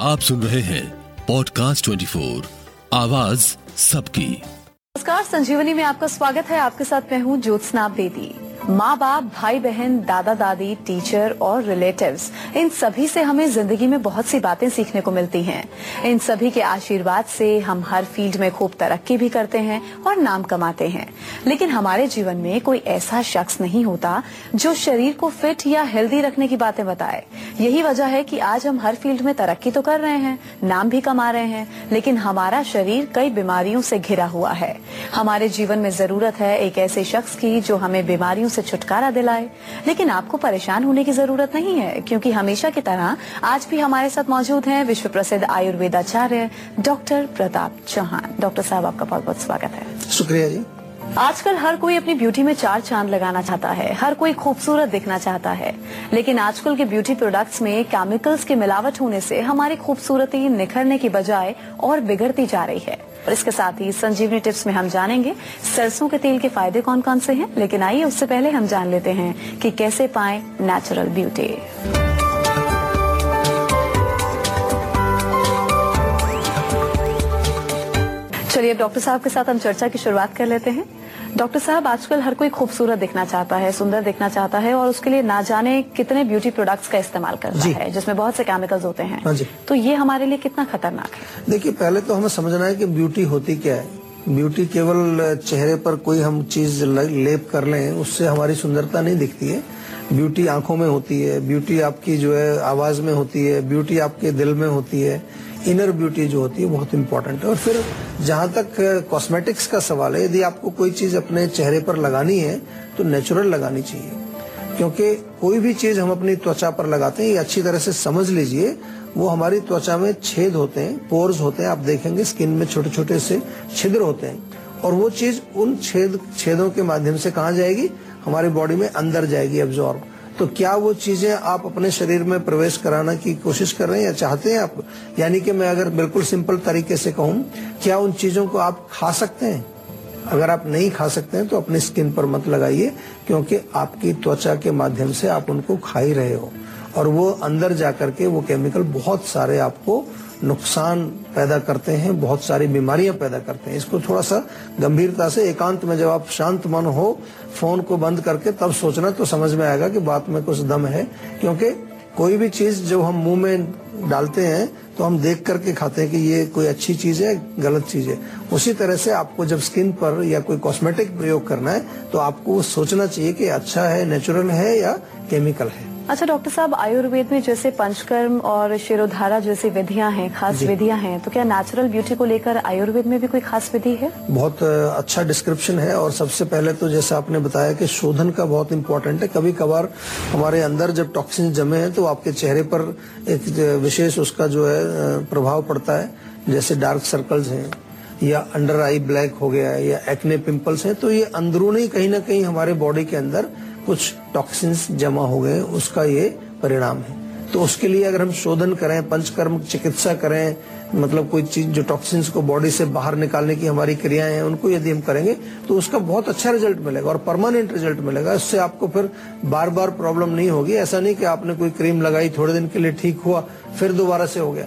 आप सुन रहे हैं पॉडकास्ट 24 आवाज़ सबकी। नमस्कार, संजीवनी में आपका स्वागत है। आपके साथ मैं हूँ ज्योत्सना बेदी। माँ बाप भाई बहन दादा दादी टीचर और रिलेटिव्स, इन सभी से हमें ज़िंदगी में बहुत सी बातें सीखने को मिलती हैं। इन सभी के आशीर्वाद से हम हर फ़ील्ड में खूब तरक्की भी करते हैं और नाम कमाते हैं। लेकिन हमारे जीवन में कोई ऐसा शख्स नहीं होता जो शरीर को फिट या हेल्दी रखने की बातें बताए। यही वजह है कि आज हम हर फ़ील्ड में तरक्की तो कर रहे हैं, नाम भी कमा रहे हैं, लेकिन हमारा शरीर कई बीमारियों से घिरा हुआ है। हमारे जीवन में ज़रूरत है एक ऐसे शख्स की जो हमें बीमारियों से छुटकारा दिलाए। लेकिन आपको परेशान होने की ज़रूरत नहीं है, क्योंकि हमेशा की तरह आज भी हमारे साथ मौजूद हैं विश्व प्रसिद्ध आयुर्वेदाचार्य डॉक्टर प्रताप चौहान। डॉक्टर साहब, आपका बहुत बहुत स्वागत है। शुक्रिया जी। आजकल हर कोई अपनी ब्यूटी में चार चाँद लगाना चाहता है। हर कोई खूबसूरत दिखना चाहता है। लेकिन आजकल के ब्यूटी प्रोडक्ट्स में केमिकल्स की मिलावट होने से हमारी खूबसूरती निखरने की बजाय और बिगड़ती जा रही है। और इसके साथ ही संजीवनी टिप्स में हम जानेंगे, सरसों के तेल के फ़ायदे कौन कौन से हैं? लेकिन आइए उससे पहले हम जान लेते हैं कि कैसे पाएँ नेचुरल ब्यूटी चलिए डॉक्टर साहब के साथ हम चर्चा की शुरुआत कर लेते हैं। डॉक्टर साहब आजकल हर कोई खूबसूरत दिखना चाहता है सुंदर दिखना चाहता है और उसके लिए ना जाने कितने ब्यूटी प्रोडक्ट्स का इस्तेमाल करता। है जिसमें बहुत से केमिकल्स होते हैं। हाँ। तो ये हमारे लिए कितना खतरनाक है? देखिए पहले तो हमें समझना है कि ब्यूटी होती क्या है। ब्यूटी केवल चेहरे पर कोई हम चीज़ लेप कर लें उससे हमारी सुंदरता नहीं दिखती है। ब्यूटी आँखों में होती है ब्यूटी आपकी जो है आवाज़ में होती है ब्यूटी आपके दिल में होती है। इनर ब्यूटी जो होती है बहुत इंपॉर्टेंट है। और फिर जहाँ तक कॉस्मेटिक्स का सवाल है, यदि आपको कोई चीज़ अपने चेहरे पर लगानी है तो नेचुरल लगानी चाहिए। क्योंकि कोई भी चीज़ हम अपनी त्वचा पर लगाते हैं, ये अच्छी तरह से समझ लीजिए, वो हमारी त्वचा में छेद होते हैं पोर्स होते हैं, आप देखेंगे स्किन में छोटे छोटे से छिद्र होते हैं। और वो चीज़ उन छेद, छेदों के माध्यम से कहा जाएगी? हमारी बॉडी में अंदर जाएगी एब्जॉर्ब तो क्या वो चीज़ें आप अपने शरीर में प्रवेश कराना की कोशिश कर रहे हैं या चाहते हैं आप? यानी कि मैं अगर बिल्कुल सिंपल तरीके से कहूँ, क्या उन चीज़ों को आप खा सकते हैं? अगर आप नहीं खा सकते हैं तो अपने स्किन पर मत लगाइए, क्योंकि आपकी त्वचा के माध्यम से आप उनको खा ही रहे हो। और वो अंदर जाकर के वो केमिकल बहुत सारे आपको नुकसान पैदा करते हैं, बहुत सारी बीमारियाँ पैदा करते हैं। इसको थोड़ा सा गंभीरता से, एकांत में जब आप शांत मन हो, फ़ोन को बंद करके तब सोचना तो समझ में आएगा कि बात में कुछ दम है, क्योंकि कोई भी चीज़ जब हम मुँह में डालते हैं तो हम देख करके खाते हैं कि ये कोई अच्छी चीज़ है, गलत चीज़ है। उसी तरह से आपको जब स्किन पर या कोई कॉस्मेटिक प्रयोग करना है तो आपको सोचना चाहिए कि अच्छा है, नेचुरल है या केमिकल है। अच्छा डॉक्टर साहब आयुर्वेद में जैसे पंचकर्म और शिरोधारा जैसी विधियाँ हैं खास विधियाँ हैं तो क्या नेचुरल ब्यूटी को लेकर आयुर्वेद में भी कोई खास विधि है? बहुत अच्छा डिस्क्रिप्शन है और सबसे पहले तो जैसे आपने बताया कि शोधन का बहुत इंपॉर्टेंट है। कभी कभार हमारे अंदर जब टॉक्सिन जमे हैं तो आपके चेहरे पर एक विशेष उसका जो है प्रभाव पड़ता है। जैसे डार्क सर्कल्स हैं या अंडर आई ब्लैक हो गया है या एक्ने पिंपल्स हैं तो ये अंदरूनी कहीं ना कहीं हमारे बॉडी के अंदर कुछ टॉक्सिन्स जमा हो गए, उसका ये परिणाम है। तो उसके लिए अगर हम शोधन करें, पंचकर्म, चिकित्सा करें मतलब कोई चीज़ जो टॉक्सिन्स को बॉडी से बाहर निकालने की हमारी क्रियाएँ हैं, उनको यदि हम करेंगे तो उसका बहुत अच्छा रिज़ल्ट मिलेगा और परमानेंट रिज़ल्ट मिलेगा। इससे आपको फिर बार बार प्रॉब्लम नहीं होगी। ऐसा नहीं कि आपने कोई क्रीम लगाई, थोड़े दिन के लिए ठीक हुआ, फिर दोबारा से हो गया।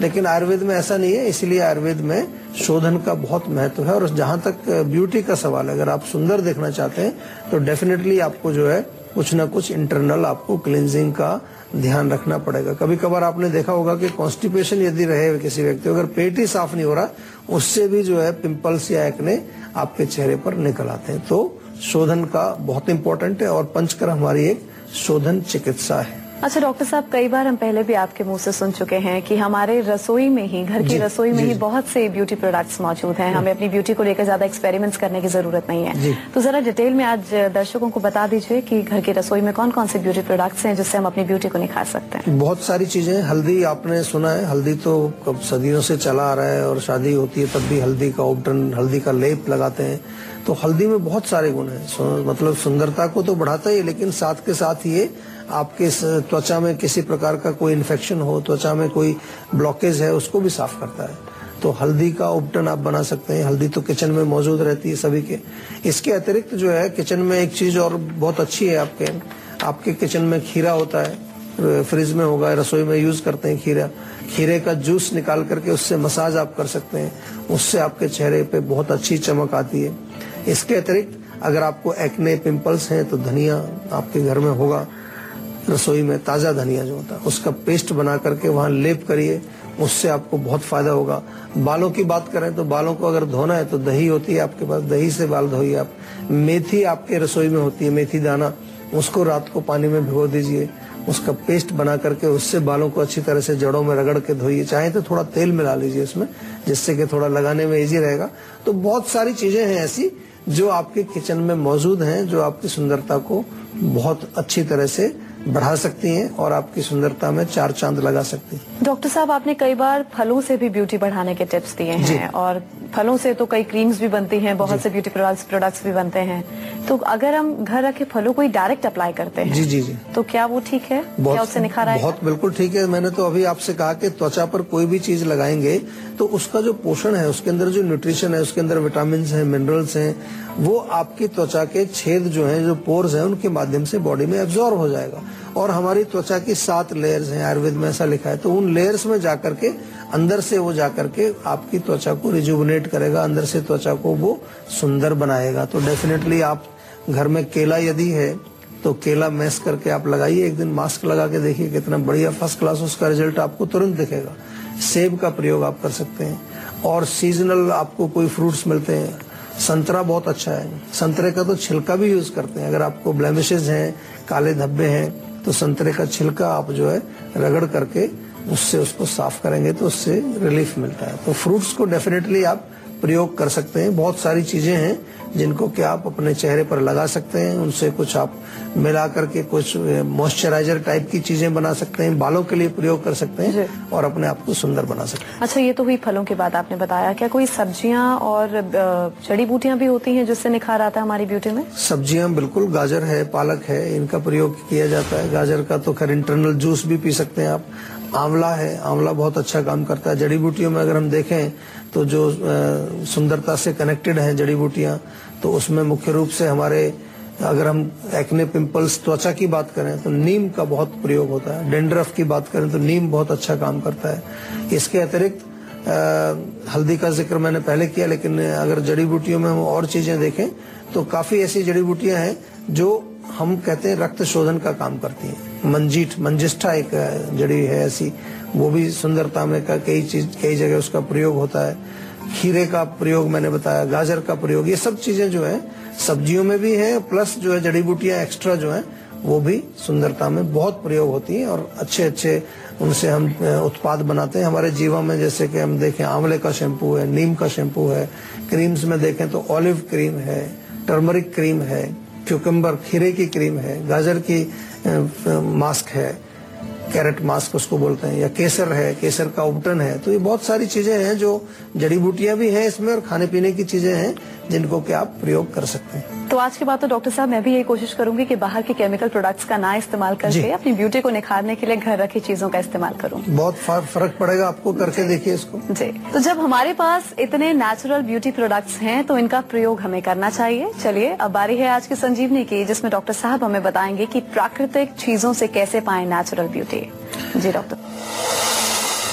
लेकिन आयुर्वेद में ऐसा नहीं है, इसलिए आयुर्वेद में शोधन का बहुत महत्व है। और जहाँ तक ब्यूटी का सवाल है, अगर आप सुंदर देखना चाहते हैं तो डेफिनेटली आपको जो है, कुछ ना कुछ इंटरनल आपको क्लिनजिंग का ध्यान रखना पड़ेगा। कभी कभार आपने देखा होगा कि कॉन्स्टिपेशन यदि रहे किसी व्यक्ति, अगर पेट ही साफ़ नहीं हो रहा, उससे भी जो है पिंपल्स या एक्ने आपके चेहरे पर निकल आते हैं। तो शोधन का बहुत इंपॉर्टेंट है, और पंचकर हमारी एक शोधन चिकित्सा है। अच्छा डॉक्टर साहब कई बार हम पहले भी आपके मुँह से सुन चुके हैं कि हमारे रसोई में ही घर की रसोई में ही बहुत से ब्यूटी प्रोडक्ट्स मौजूद हैं। हमें अपनी ब्यूटी को लेकर ज़्यादा एक्सपेरिमेंट्स करने की ज़रूरत नहीं है। तो जरा डिटेल में आज दर्शकों को बता दीजिए कि घर की रसोई में कौन कौन से ब्यूटी प्रोडक्ट्स हैं जिससे हम अपनी ब्यूटी को निखार सकते हैं। बहुत सारी चीज़ें हल्दी आपने सुना है हल्दी तो सदियों से चला आ रहा है और शादी होती है तब भी हल्दी का उपटन हल्दी का लेप लगाते हैं। तो हल्दी में बहुत सारे गुण हैं। मतलब सुंदरता को तो बढ़ाता ही है, लेकिन साथ के साथ ये आपके त्वचा में किसी प्रकार का कोई इन्फेक्शन हो, त्वचा में कोई ब्लॉकेज है, उसको भी साफ़ करता है। तो हल्दी का उपटन आप बना सकते हैं। हल्दी तो किचन में मौजूद रहती है सभी के। इसके अतिरिक्त जो है, किचन में एक चीज़ और बहुत अच्छी है आपके। आपके किचन में खीरा होता है, फ्रिज में होगा, रसोई में यूज़ करते हैं खीरा। खीरे का जूस निकाल करके उससे मसाज आप कर सकते हैं। उससे आपके चेहरे पे बहुत अच्छी चमक आती है। इसके अतिरिक्त, अगर आपको एक्ने पिंपल्स हैं तो धनिया आपके घर में होगा। रसोई में ताज़ा धनिया जो होता है, उसका पेस्ट बना करके वहाँ लेप करिए। उससे आपको बहुत फ़ायदा होगा। बालों की बात करें तो बालों को अगर धोना है तो दही होती है आपके पास। दही से बाल धोइए आप। मेथी आपके रसोई में होती है, मेथी दाना। उसको रात को पानी में भिगो दीजिए। उसका पेस्ट बना करके उससे बालों को अच्छी तरह से जड़ों में रगड़ के धोइए। चाहे तो थोड़ा तेल मिला लीजिए उसमें, जिससे कि थोड़ा लगाने में इजी रहेगा। तो बहुत सारी चीज़ें हैं ऐसी जो आपके किचन में मौजूद हैं जो आपकी सुंदरता को बहुत अच्छी तरह से बढ़ा सकती हैं और आपकी सुंदरता में चार चाँद लगा सकती हैं। डॉक्टर साहब आपने कई बार फलों से भी ब्यूटी बढ़ाने के टिप्स दिए हैं और फलों से तो कई क्रीम्स भी बनती हैं बहुत से ब्यूटी प्रोडक्ट्स भी बनते हैं। तो अगर हम घर रखे फलों को ही डायरेक्ट अप्लाई करते हैं जी जी जी। तो क्या वो ठीक है? क्या उससे निखार आएगा बहुत बिल्कुल ठीक है। मैंने तो अभी आपसे कहा कि त्वचा पर कोई भी चीज़ लगाएँगे तो उसका जो पोषण है उसके अंदर जो न्यूट्रिशन है उसके अंदर विटामिन है मिनरल्स है वो आपकी त्वचा के छेद जो है जो पोर्स है उनके माध्यम से बॉडी में एब्जॉर्ब हो जाएगा। और हमारी त्वचा की सात लेयर्स हैं, आयुर्वेद में ऐसा लिखा है। तो उन लेयर्स में जाकर के, अंदर से वो जाकर के आपकी त्वचा को रिजुवनेट करेगा, अंदर से त्वचा को वो सुंदर बनाएगा। तो डेफिनेटली आप घर में केला यदि है तो केला मैस करके आप लगाइए, एक दिन मास्क लगा के देखिए कितना बढ़िया फ़र्स्ट क्लास उसका रिज़ल्ट आपको तुरंत दिखेगा। सेब का प्रयोग आप कर सकते हैं। और सीजनल आपको कोई फ्रूट्स मिलते हैं। संतरा बहुत अच्छा है। संतरे का तो छिलका भी यूज़ करते हैं। अगर आपको ब्लेमिशेज हैं काले धब्बे हैं तो संतरे का छिलका आप जो है रगड़ करके उससे उसको साफ़ करेंगे तो उससे रिलीफ मिलता है। तो फ्रूट्स को डेफिनेटली आप प्रयोग कर सकते हैं। बहुत सारी चीज़ें हैं जिनको कि आप अपने चेहरे पर लगा सकते हैं। उनसे कुछ आप मिला करके कुछ मॉइस्चराइजर टाइप की चीज़ें बना सकते हैं। बालों के लिए प्रयोग कर सकते हैं और अपने आप को सुंदर बना सकते हैं। अच्छा ये तो हुई फलों की बात आपने बताया। क्या कोई सब्ज़ियाँ और जड़ी बूटियाँ भी होती हैं जिससे निखार आता है हमारी ब्यूटी में? सब्ज़ियाँ बिल्कुल गाजर है पालक है इनका प्रयोग किया जाता है। गाजर का तो खैर इंटरनल जूस भी पी सकते हैं आप। आंवला है, आंवला बहुत अच्छा काम करता है। जड़ी बूटियों में अगर हम देखें तो जो सुंदरता से कनेक्टेड हैं जड़ी बूटियाँ तो उसमें मुख्य रूप से हमारे, अगर हम एक्ने पिंपल्स त्वचा की बात करें तो नीम का बहुत प्रयोग होता है। डेंड्रफ की बात करें तो नीम बहुत अच्छा काम करता है। इसके अतिरिक्त हल्दी का ज़िक्र मैंने पहले किया, लेकिन अगर जड़ी बूटियों में हम और चीज़ें देखें तो काफ़ी ऐसी जड़ी बूटियाँ हैं जो हम कहते हैं रक्त शोधन का काम करती हैं। मंजीठ मंजिष्ठा एक जड़ी है ऐसी। वो भी सुंदरता में का कई चीज़, कई जगह उसका प्रयोग होता है। खीरे का प्रयोग मैंने बताया, गाजर का प्रयोग, ये सब चीज़ें जो है, सब्जियों में भी है, प्लस जो है जड़ी बूटियाँ एक्स्ट्रा जो है, वो भी सुंदरता में बहुत प्रयोग होती है और अच्छे अच्छे उनसे हम उत्पाद बनाते हैं। हमारे जीवन में जैसे कि हम देखें, आंवले का शैम्पू है, नीम का शैम्पू है क्रीम्स में देखें तो ऑलिव क्रीम है टर्मरिक क्रीम है। क्यूकम्बर खीरे की क्रीम है गाजर की मास्क है। कैरेट मास्क उसको बोलते हैं या केसर है केसर का उपटन है तो ये बहुत सारी चीज़ें हैं जो जड़ी बूटियाँ भी हैं इसमें और खाने पीने की चीज़ें हैं जिनको कि आप प्रयोग कर सकते हैं। तो आज के बाद तो डॉक्टर साहब मैं भी यही कोशिश करूँगी कि बाहर के केमिकल प्रोडक्ट्स का ना इस्तेमाल करके अपनी ब्यूटी को निखारने के लिए घर रखी चीज़ों का इस्तेमाल करूँ। बहुत फ़र्क पड़ेगा आपको करके देखिए इसको। जी। तो जब हमारे पास इतने नेचुरल ब्यूटी प्रोडक्ट्स हैं तो इनका प्रयोग हमें करना चाहिए। चलिए अब बारी है आज की संजीवनी की जिसमें डॉक्टर साहब हमें बताएँगे की प्राकृतिक चीज़ों से कैसे पाए नेचुरल ब्यूटी जी। डॉक्टर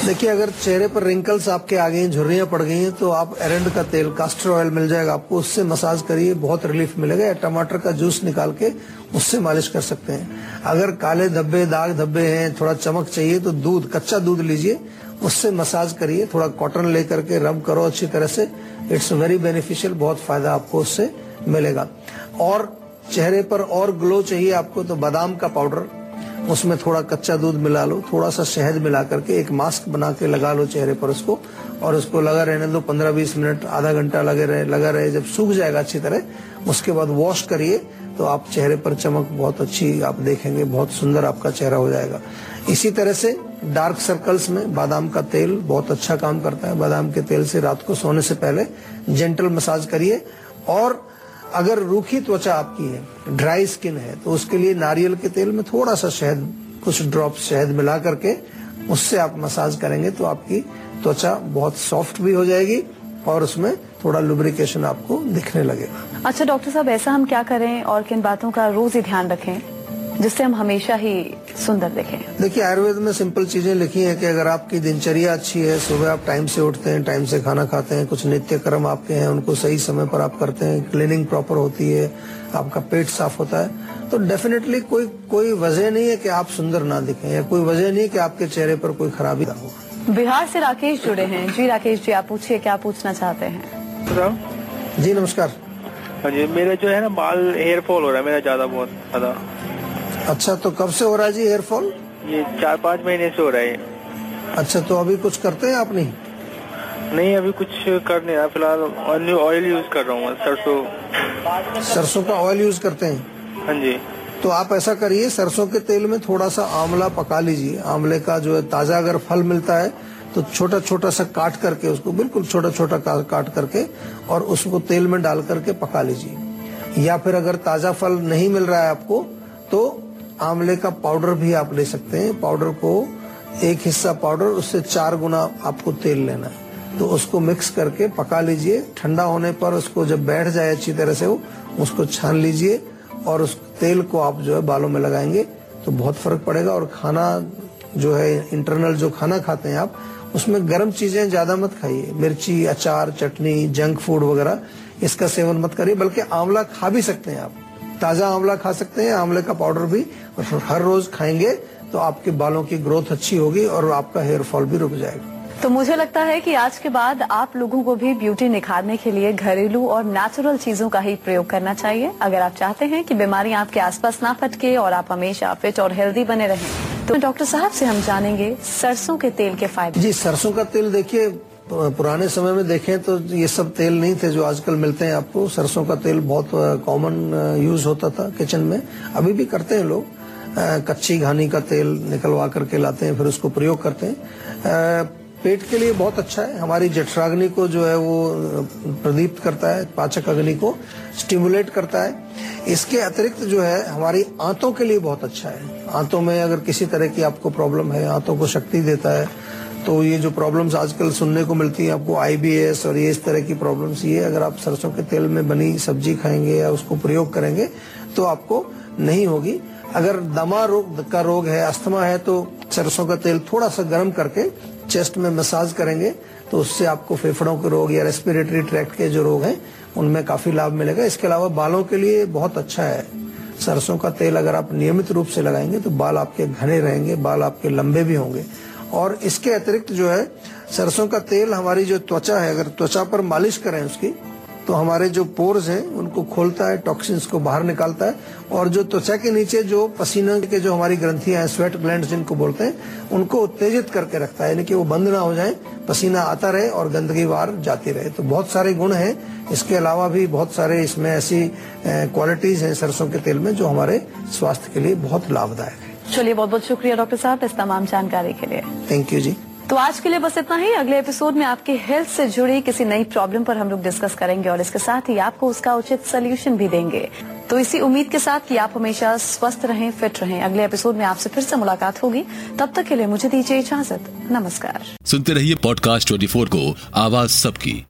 देखिए, अगर चेहरे पर रिंकल्स आपके आ गई झुर्रियाँ पड़ गई हैं तो आप एरेंड का तेल कास्टर ऑयल मिल जाएगा आपको, उससे मसाज करिए, बहुत रिलीफ मिलेगा, या टमाटर का जूस निकाल के उससे मालिश कर सकते हैं। अगर काले धब्बे, दाग धब्बे हैं, थोड़ा चमक चाहिए तो दूध, कच्चा दूध लीजिए, उससे मसाज करिए, थोड़ा कॉटन लेकर के रब करो अच्छी तरह से इट्स वेरी बेनिफिशियल बहुत फ़ायदा आपको उससे मिलेगा। और चेहरे पर और ग्लो चाहिए आपको तो बादाम का पाउडर उसमें थोड़ा कच्चा दूध मिला लो, थोड़ा सा शहद मिला करके एक मास्क बना के लगा लो चेहरे पर उसको, और उसको लगा रहने दो पंद्रह बीस मिनट, आधा घंटा लगे रहे, लगा रहे, जब सूख जाएगा अच्छी तरह, उसके बाद वॉश करिए तो आप चेहरे पर चमक बहुत अच्छी आप देखेंगे, बहुत सुंदर आपका चेहरा हो जाएगा। इसी तरह से डार्क सर्कल्स में बादाम का तेल बहुत अच्छा काम करता है। बादाम के तेल से रात को सोने से पहले जेंटल मसाज करिए, और अगर रूखी त्वचा आपकी है ड्राई स्किन है तो उसके लिए नारियल के तेल में थोड़ा सा शहद, कुछ ड्रॉप शहद मिला करके उससे आप मसाज करेंगे तो आपकी त्वचा बहुत सॉफ्ट भी हो जाएगी और उसमें थोड़ा लुब्रिकेशन आपको दिखने लगेगा। अच्छा डॉक्टर साहब, ऐसा हम क्या करें और किन बातों का रोज ही ध्यान रखें? जिससे हम हमेशा ही सुंदर दिखें। देखिए आयुर्वेद में सिंपल चीज़ें लिखी हैं कि अगर आपकी दिनचर्या अच्छी है सुबह आप टाइम से उठते हैं टाइम से खाना खाते हैं कुछ नित्य कर्म आपके हैं उनको सही समय पर आप करते हैं क्लीनिंग प्रॉपर होती है आपका पेट साफ़ होता है तो डेफिनेटली कोई कोई वजह नहीं है कि आप सुंदर ना दिखें या कोई वजह नहीं है कि आपके चेहरे पर कोई खराबी ना हो। बिहार से राकेश जुड़े हैं। जी राकेश जी आप पूछिए क्या पूछना चाहते हैं? जी नमस्कार। हाँ जी मेरा जो है ना बाल हेयर फॉल हो रहा है मेरा ज़्यादा बहुत ज़्यादा। अच्छा तो कब से हो रहा है जी हेयर फॉल ये चार पाँच महीने से हो रहा है। अच्छा तो अभी कुछ करते हैं आप नहीं? नहीं अभी कुछ कर नहीं रहा फ़िलहाल ऑयल यूज़ कर रहा हूँ सरसों। सरसों का ऑयल यूज़ करते हैं? हाँ जी। तो आप ऐसा करिए सरसों के तेल में थोड़ा सा आंवला पका लीजिए। आंवले का जो है ताज़ा अगर फल मिलता है तो छोटा छोटा सा काट करके उसको बिल्कुल छोटा छोटा काट करके और उसको तेल में डाल करके पका लीजिए। या फिर अगर ताज़ा फल नहीं मिल रहा है आपको तो आंवले का पाउडर भी आप ले सकते हैं। पाउडर को एक हिस्सा पाउडर, उससे चार गुना आपको तेल लेना है। तो उसको मिक्स करके पका लीजिए। ठंडा होने पर उसको जब बैठ जाए अच्छी तरह से वो, उसको छान लीजिए और उस तेल को आप जो है बालों में लगाएँगे तो बहुत फ़र्क पड़ेगा। और खाना जो है, इंटरनल जो खाना खाते हैं आप, उसमें गर्म चीज़ें ज़्यादा मत खाइए। मिर्ची, अचार, चटनी, जंक फ़ूड वगैरह, इसका सेवन मत करिए, बल्कि आंवला खा भी सकते हैं आप। ताज़ा आंवला खा सकते हैं आंवले का पाउडर भी और हर रोज खाएँगे तो आपके बालों की ग्रोथ अच्छी होगी और आपका हेयर फॉल भी रुक जाएगा। तो मुझे लगता है कि आज के बाद आप लोगों को भी ब्यूटी निखारने के लिए घरेलू और नेचुरल चीज़ों का ही प्रयोग करना चाहिए। अगर आप चाहते हैं कि बीमारी आपके आसपास ना फटके और आप हमेशा फिट और हेल्दी बने रहें तो डॉक्टर साहब से हम जानेंगे सरसों के तेल के फ़ायदे। जी सरसों का तेल देखिए पुराने समय में देखें तो ये सब तेल नहीं थे जो आजकल मिलते हैं आपको। सरसों का तेल बहुत कॉमन यूज़ होता था किचन में। अभी भी करते हैं लोग। कच्ची घानी का तेल निकलवा करके लाते हैं, फिर उसको प्रयोग करते हैं। पेट के लिए बहुत अच्छा है। हमारी जठराग्नि को जो है वो प्रदीप्त करता है, पाचक अग्नि को स्टिमुलेट करता है। इसके अतिरिक्त जो है, हमारी आंतों के लिए बहुत अच्छा है। आंतों में अगर किसी तरह की आपको प्रॉब्लम है, आंतों को शक्ति देता है तो ये जो प्रॉब्लम्स आजकल सुनने को मिलती है, आपको आईबीएस और ये इस तरह की प्रॉब्लम्स ये अगर आप सरसों के तेल में बनी सब्ज़ी खाएँगे या उसको प्रयोग करेंगे तो आपको नहीं होगी। अगर दमा रोग का रोग है, अस्थमा है तो सरसों का तेल थोड़ा सा गर्म करके चेस्ट में मसाज करेंगे तो उससे आपको फेफड़ों के रोग या रेस्पिरेटरी ट्रैक्ट के जो रोग हैं, उनमें काफ़ी लाभ मिलेगा। इसके अलावा बालों के लिए बहुत अच्छा है। सरसों का तेल अगर आप नियमित रूप से लगाएँगे तो बाल आपके घने रहेंगे, बाल आपके लंबे भी होंगे। और इसके अतिरिक्त जो है, सरसों का तेल हमारी जो त्वचा है, अगर त्वचा पर मालिश करें उसकी तो हमारे जो पोर्स हैं, उनको खोलता है, टॉक्सिन्स को बाहर निकालता है, और जो त्वचा के नीचे जो पसीने के जो हमारी ग्रंथियाँ हैं स्वेट ग्लैंड जिनको बोलते हैं, उनको उत्तेजित करके रखता है, यानी कि वो बंद ना हो जाए, पसीना आता रहे और गंदगी बाहर जाती रहे। तो बहुत सारे गुण हैं, इसके अलावा भी बहुत सारे इसमें ऐसी क्वालिटीज हैं सरसों के तेल में, जो हमारे स्वास्थ्य के लिए बहुत लाभदायक है। चलिए बहुत बहुत शुक्रिया डॉक्टर साहब इस तमाम जानकारी के लिए। Thank you ji. तो आज के लिए बस इतना ही। अगले एपिसोड में आपकी हेल्थ से जुड़ी किसी नई प्रॉब्लम पर हम लोग डिस्कस करेंगे और इसके साथ ही आपको उसका उचित सोल्यूशन भी देंगे। तो इसी उम्मीद के साथ कि आप हमेशा स्वस्थ रहें फिट रहें। अगले एपिसोड में आपसे फिर से मुलाकात होगी। तब तक के लिए मुझे दीजिए इजाज़त। नमस्कार। सुनते रहिए पॉडकास्ट 24 को। आवाज़ सबकी।